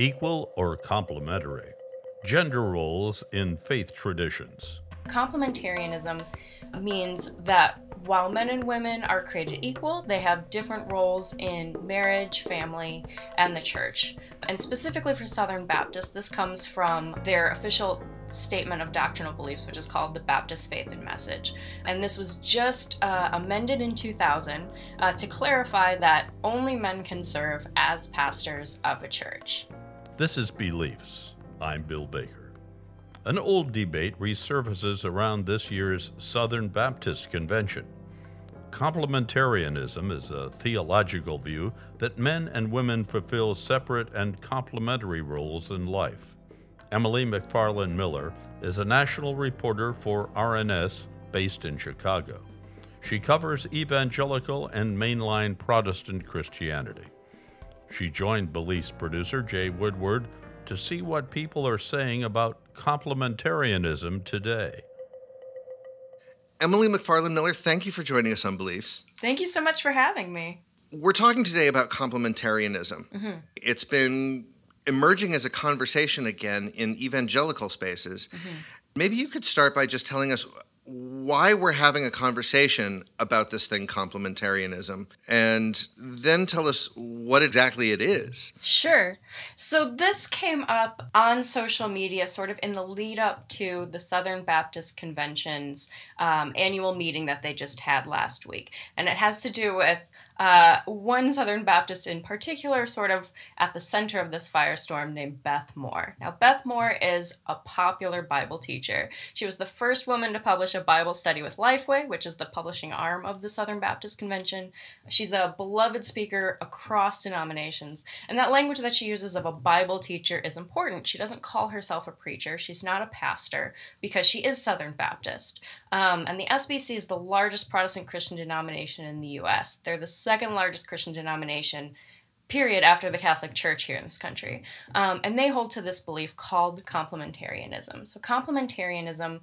Equal or complementary? Gender roles in faith traditions. Complementarianism means that while men and women are created equal, they have different roles in marriage, family, and the church. And specifically for Southern Baptists, this comes from their official statement of doctrinal beliefs, which is called the Baptist Faith and Message. And this was just uh, amended in 2000 uh, to clarify that only men can serve as pastors of a church. This is Beliefs. I'm Bill Baker. An old debate resurfaces around this year's Southern Baptist Convention. Complementarianism is a theological view that men and women fulfill separate and complementary roles in life. Emily McFarland Miller is a national reporter for RNS based in Chicago. She covers evangelical and mainline Protestant Christianity. She joined Beliefs producer Jay Woodward to see what people are saying about complementarianism today. Emily McFarland Miller, thank you for joining us on Beliefs. Thank you so much for having me. We're talking today about complementarianism. Mm-hmm. It's been emerging as a conversation again in evangelical spaces. Mm-hmm. Maybe you could start by just telling us why we're having a conversation about this thing, complementarianism, and then tell us what exactly it is. Sure. So, this came up on social media sort of in the lead up to the Southern Baptist Convention's um, annual meeting that they just had last week. And it has to do with uh, one Southern Baptist in particular, sort of at the center of this firestorm, named Beth Moore. Now, Beth Moore is a popular Bible teacher. She was the first woman to publish a Bible study with Lifeway, which is the publishing arm of the Southern Baptist Convention. She's a beloved speaker across denominations, and that language that she uses of a Bible teacher is important. She doesn't call herself a preacher, she's not a pastor, because she is Southern Baptist. Um, and the SBC is the largest Protestant Christian denomination in the U.S. They're the second largest Christian denomination, period, after the Catholic Church here in this country. Um, and they hold to this belief called complementarianism. So, complementarianism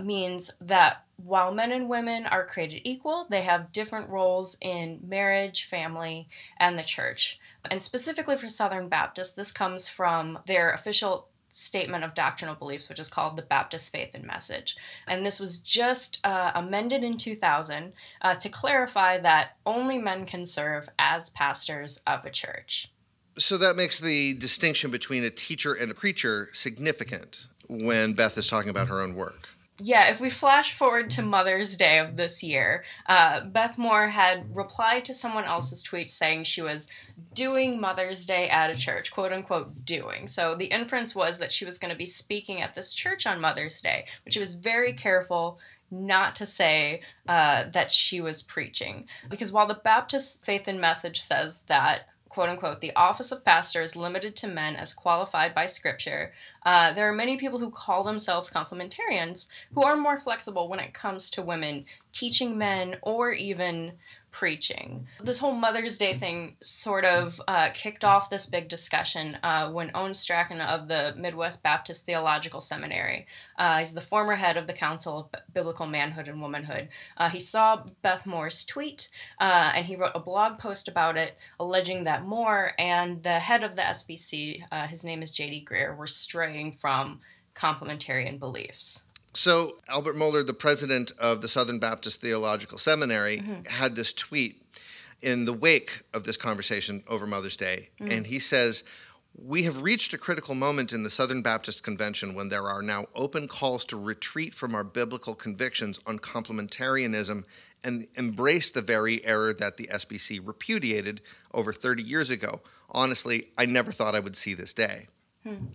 means that while men and women are created equal, they have different roles in marriage, family, and the church. And specifically for Southern Baptists, this comes from their official statement of doctrinal beliefs, which is called the Baptist Faith and Message. And this was just uh, amended in 2000 uh, to clarify that only men can serve as pastors of a church. So that makes the distinction between a teacher and a preacher significant when Beth is talking about her own work yeah, if we flash forward to Mother's Day of this year, uh, Beth Moore had replied to someone else's tweet saying she was doing Mother's Day at a church, quote unquote, doing. So the inference was that she was going to be speaking at this church on Mother's Day, but she was very careful not to say uh, that she was preaching. Because while the Baptist Faith and Message says that quote unquote, the office of pastor is limited to men as qualified by Scripture, uh, there are many people who call themselves complementarians who are more flexible when it comes to women teaching men or even preaching. This whole Mother's Day thing sort of uh, kicked off this big discussion uh, when Owen Strachan of the Midwest Baptist Theological Seminary, uh, he's the former head of the Council of Biblical Manhood and Womanhood, uh, he saw Beth Moore's tweet uh, and he wrote a blog post about it alleging that Moore and the head of the SBC, uh, his name is J.D. Greear, were straying from complementarian beliefs. So, Albert Mohler, the president of the Southern Baptist Theological Seminary, mm-hmm. had this tweet in the wake of this conversation over Mother's Day. Mm-hmm. And he says, we have reached a critical moment in the Southern Baptist Convention when there are now open calls to retreat from our biblical convictions on complementarianism and embrace the very error that the SBC repudiated over 30 years ago. Honestly, I never thought I would see this day. Hmm.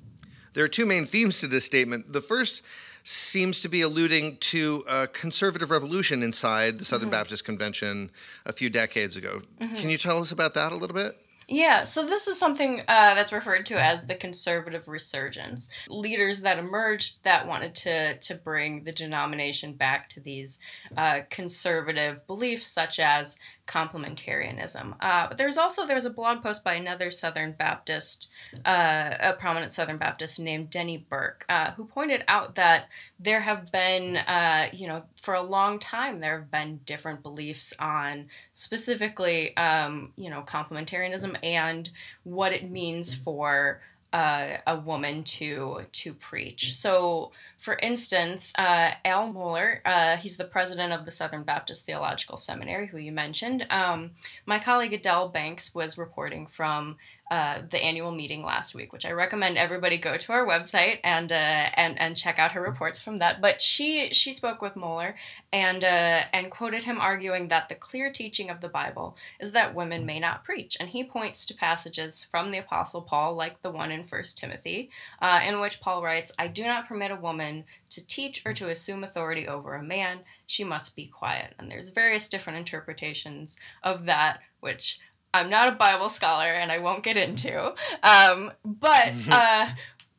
There are two main themes to this statement. The first seems to be alluding to a conservative revolution inside the Southern mm-hmm. Baptist Convention a few decades ago. Mm-hmm. Can you tell us about that a little bit? Yeah, so this is something uh, that's referred to as the conservative resurgence. Leaders that emerged that wanted to to bring the denomination back to these uh, conservative beliefs, such as complementarianism. Uh, but there's also there's a blog post by another Southern Baptist, uh, a prominent Southern Baptist named Denny Burk, uh, who pointed out that there have been, uh, you know, for a long time there have been different beliefs on specifically, um, you know, complementarianism and what it means for uh, a woman to to preach. So, for instance, uh, Al Mohler, uh, he's the president of the Southern Baptist Theological Seminary, who you mentioned. Um, my colleague Adelle Banks was reporting from uh, the annual meeting last week, which I recommend everybody go to our website and uh, and and check out her reports from that. But she she spoke with Mohler and uh, and quoted him arguing that the clear teaching of the Bible is that women may not preach, and he points to passages from the Apostle Paul, like the one in First Timothy, uh, in which Paul writes, "I do not permit a woman to teach or to assume authority over a man; she must be quiet." And there's various different interpretations of that, which I'm not a Bible scholar and I won't get into. Um, but uh,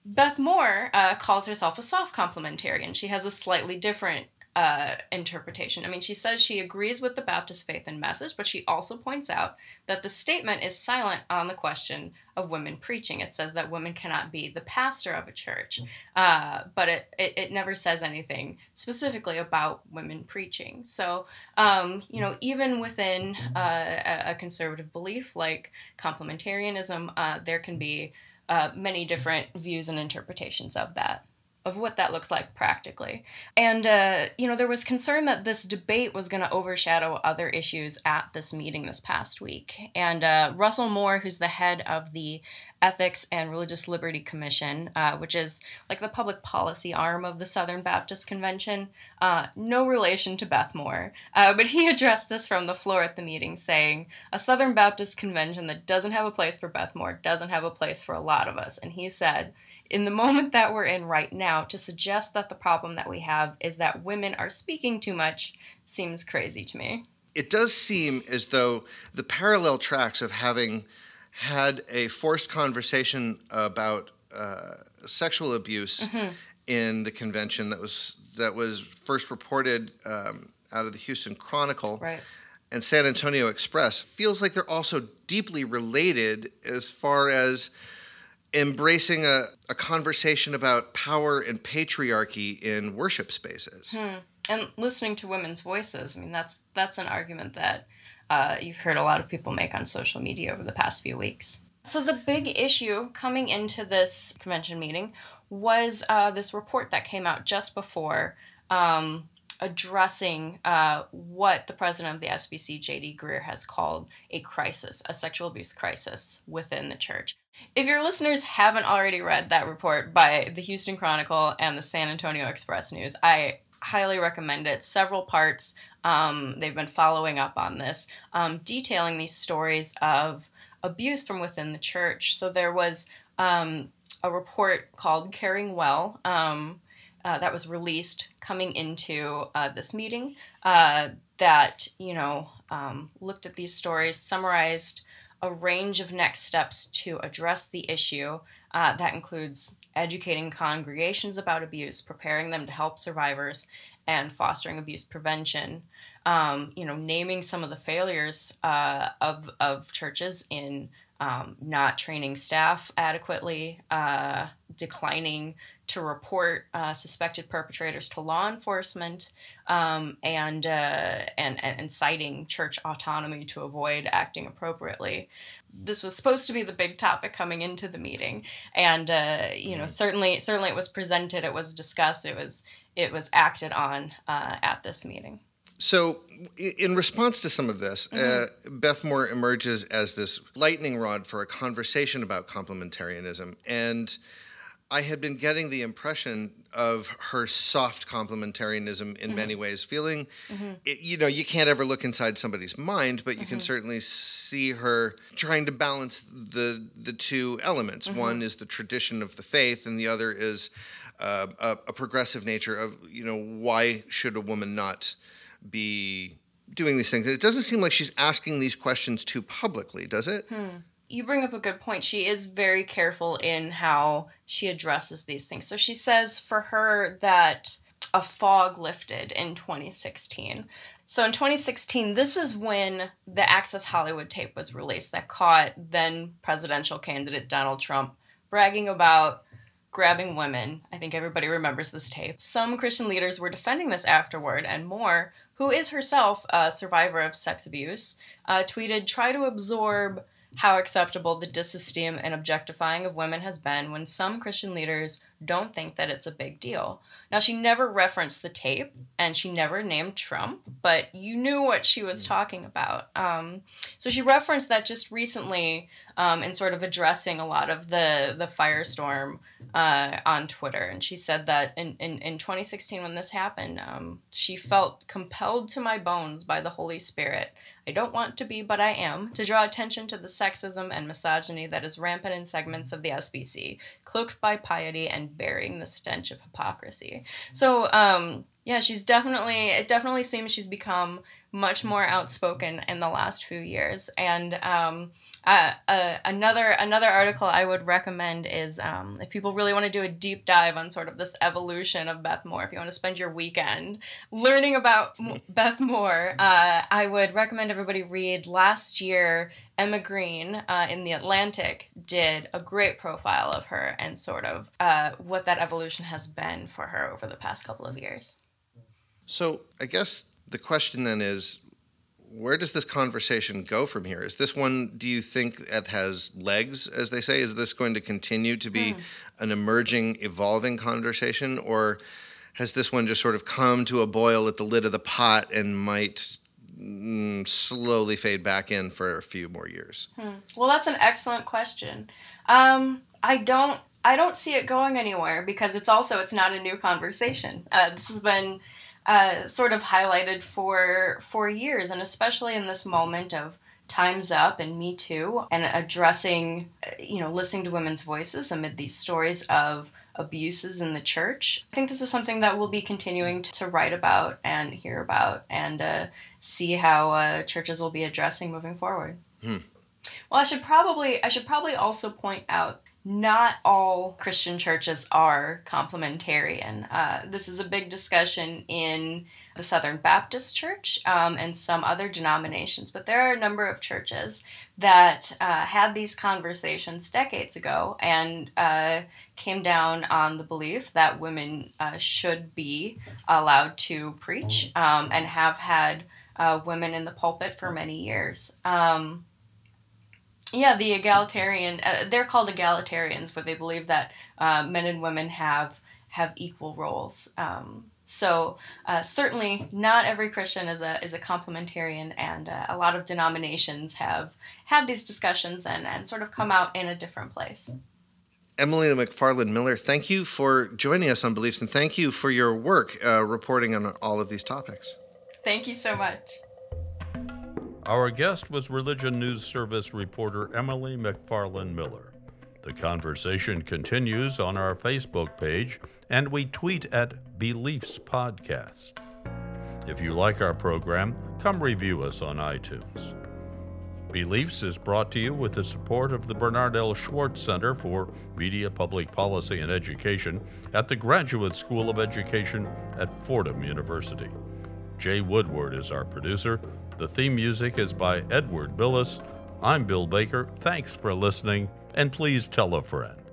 Beth Moore uh, calls herself a soft complementarian. She has a slightly different uh, interpretation. I mean, she says she agrees with the Baptist faith and message, but she also points out that the statement is silent on the question of women preaching. It says that women cannot be the pastor of a church, uh, but it, it, it, never says anything specifically about women preaching. So, um, you know, even within uh, a conservative belief like complementarianism, uh, there can be uh, many different views and interpretations of that of what that looks like practically. And, uh, you know, there was concern that this debate was going to overshadow other issues at this meeting this past week. And uh, Russell Moore, who's the head of the Ethics and Religious Liberty Commission, uh, which is like the public policy arm of the Southern Baptist Convention, uh, no relation to Beth Moore, uh, but he addressed this from the floor at the meeting, saying, A Southern Baptist Convention that doesn't have a place for Beth Moore doesn't have a place for a lot of us. And he said, in the moment that we're in right now, to suggest that the problem that we have is that women are speaking too much seems crazy to me. It does seem as though the parallel tracks of having had a forced conversation about uh, sexual abuse mm-hmm. in the convention that was that was first reported um, out of the Houston Chronicle. Right and San Antonio Express feels like they're also deeply related as far as embracing a, a conversation about power and patriarchy in worship spaces. Hmm. And listening to women's voices. I mean, that's that's an argument that uh, you've heard a lot of people make on social media over the past few weeks. So the big issue coming into this convention meeting was uh, this report that came out just before um, addressing uh, what the president of the SBC, J.D. Greear, has called a crisis, a sexual abuse crisis within the church. If your listeners haven't already read that report by the Houston Chronicle and the San Antonio Express News, I highly recommend it. Several parts, um, they've been following up on this, um, detailing these stories of abuse from within the church. So there was um, a report called Caring Well. Uh, that was released coming into uh, this meeting uh, that you know um, looked at these stories, summarized a range of next steps to address the issue. Uh, that includes educating congregations about abuse, preparing them to help survivors, and fostering abuse prevention. Um, you know, naming some of the failures uh, of of churches in um, not training staff adequately, uh, declining to report uh, suspected perpetrators to law enforcement, um, and, uh, and, and citing church autonomy to avoid acting appropriately. This was supposed to be the big topic coming into the meeting, and uh, you know certainly certainly it was presented, it was discussed, it was it was acted on uh, at this meeting. So, in response to some of this, uh, mm-hmm. uh, Beth Moore emerges as this lightning rod for a conversation about complementarianism. And I had been getting the impression of her soft complementarianism in mm-hmm. many ways, feeling, mm-hmm. it, you know, you can't ever look inside somebody's mind, but you can mm-hmm. certainly see her trying to balance the the two elements. Mm-hmm. One is the tradition of the faith, and the other is uh, a, a progressive nature of, you know, why should a woman not be doing these things. It doesn't seem like she's asking these questions too publicly, does it? Hmm. You bring up a good point. She is very careful in how she addresses these things. So she says for her that a fog lifted in 2016. So in 2016, this is when the Access Hollywood tape was released that caught then presidential candidate Donald Trump bragging about grabbing women. I think everybody remembers this tape. Some Christian leaders were defending this afterward, and Moore, who is herself a survivor of sex abuse, uh, tweeted, Try to absorb how acceptable the disesteem and objectifying of women has been when some Christian leaders don't think that it's a big deal. Now, she never referenced the tape and she never named Trump, but you knew what she was talking about. Um, so she referenced that just recently um, in sort of addressing a lot of the, the firestorm uh, on Twitter. And she said that in, in, in 2016, when this happened, um, she felt compelled to my bones by the Holy Spirit I don't want to be, but I am, to draw attention to the sexism and misogyny that is rampant in segments of the SBC, cloaked by piety and bearing the stench of hypocrisy. So, um, yeah, she's definitely, it definitely seems she's become much more outspoken in the last few years. And um, uh, uh, another another article I would recommend is um, if people really want to do a deep dive on sort of this evolution of Beth Moore. If you want to spend your weekend learning about Beth Moore, uh, I would recommend everybody read last year. Emma Green uh, in the Atlantic did a great profile of her and sort of uh, what that evolution has been for her over the past couple of years. So I guess the question then is where does this conversation go from here? Is this one, do you think it has legs, as they say? Is this going to continue to be mm. an emerging, evolving conversation? Or has this one just sort of come to a boil at the lid of the pot and might mm, slowly fade back in for a few more years? Hmm. Well, that's an excellent question. Um, I don't. I don't see it going anywhere because it's also it's not a new conversation. Uh, this has been uh, sort of highlighted for for years, and especially in this moment of Time's Up and Me Too, and addressing, uh, you know, listening to women's voices amid these stories of abuses in the church. I think this is something that we'll be continuing to write about and hear about, and uh, see how uh, churches will be addressing moving forward. Hmm. Well, I should probably I should probably also point out not all Christian churches are complementarian. Uh, this is a big discussion in the Southern Baptist Church um, and some other denominations, but there are a number of churches that uh, had these conversations decades ago and uh, came down on the belief that women uh, should be allowed to preach um, and have had uh, women in the pulpit for many years. Um, yeah, the egalitarian. Uh, they're called egalitarians, but they believe that uh, men and women have have equal roles. Um, so uh, certainly, not every Christian is a is a complementarian, and uh, a lot of denominations have had these discussions and and sort of come out in a different place. Emily McFarland Miller, thank you for joining us on Beliefs, and thank you for your work uh, reporting on all of these topics. Thank you so much. Our guest was Religion News Service reporter Emily McFarland Miller. The conversation continues on our Facebook page, and we tweet at Beliefs Podcast. If you like our program, come review us on iTunes. Beliefs is brought to you with the support of the Bernard L. Schwartz Center for Media, Public Policy, and Education at the Graduate School of Education at Fordham University. Jay Woodward is our producer. The theme music is by Edward Billis. I'm Bill Baker. Thanks for listening, and please tell a friend.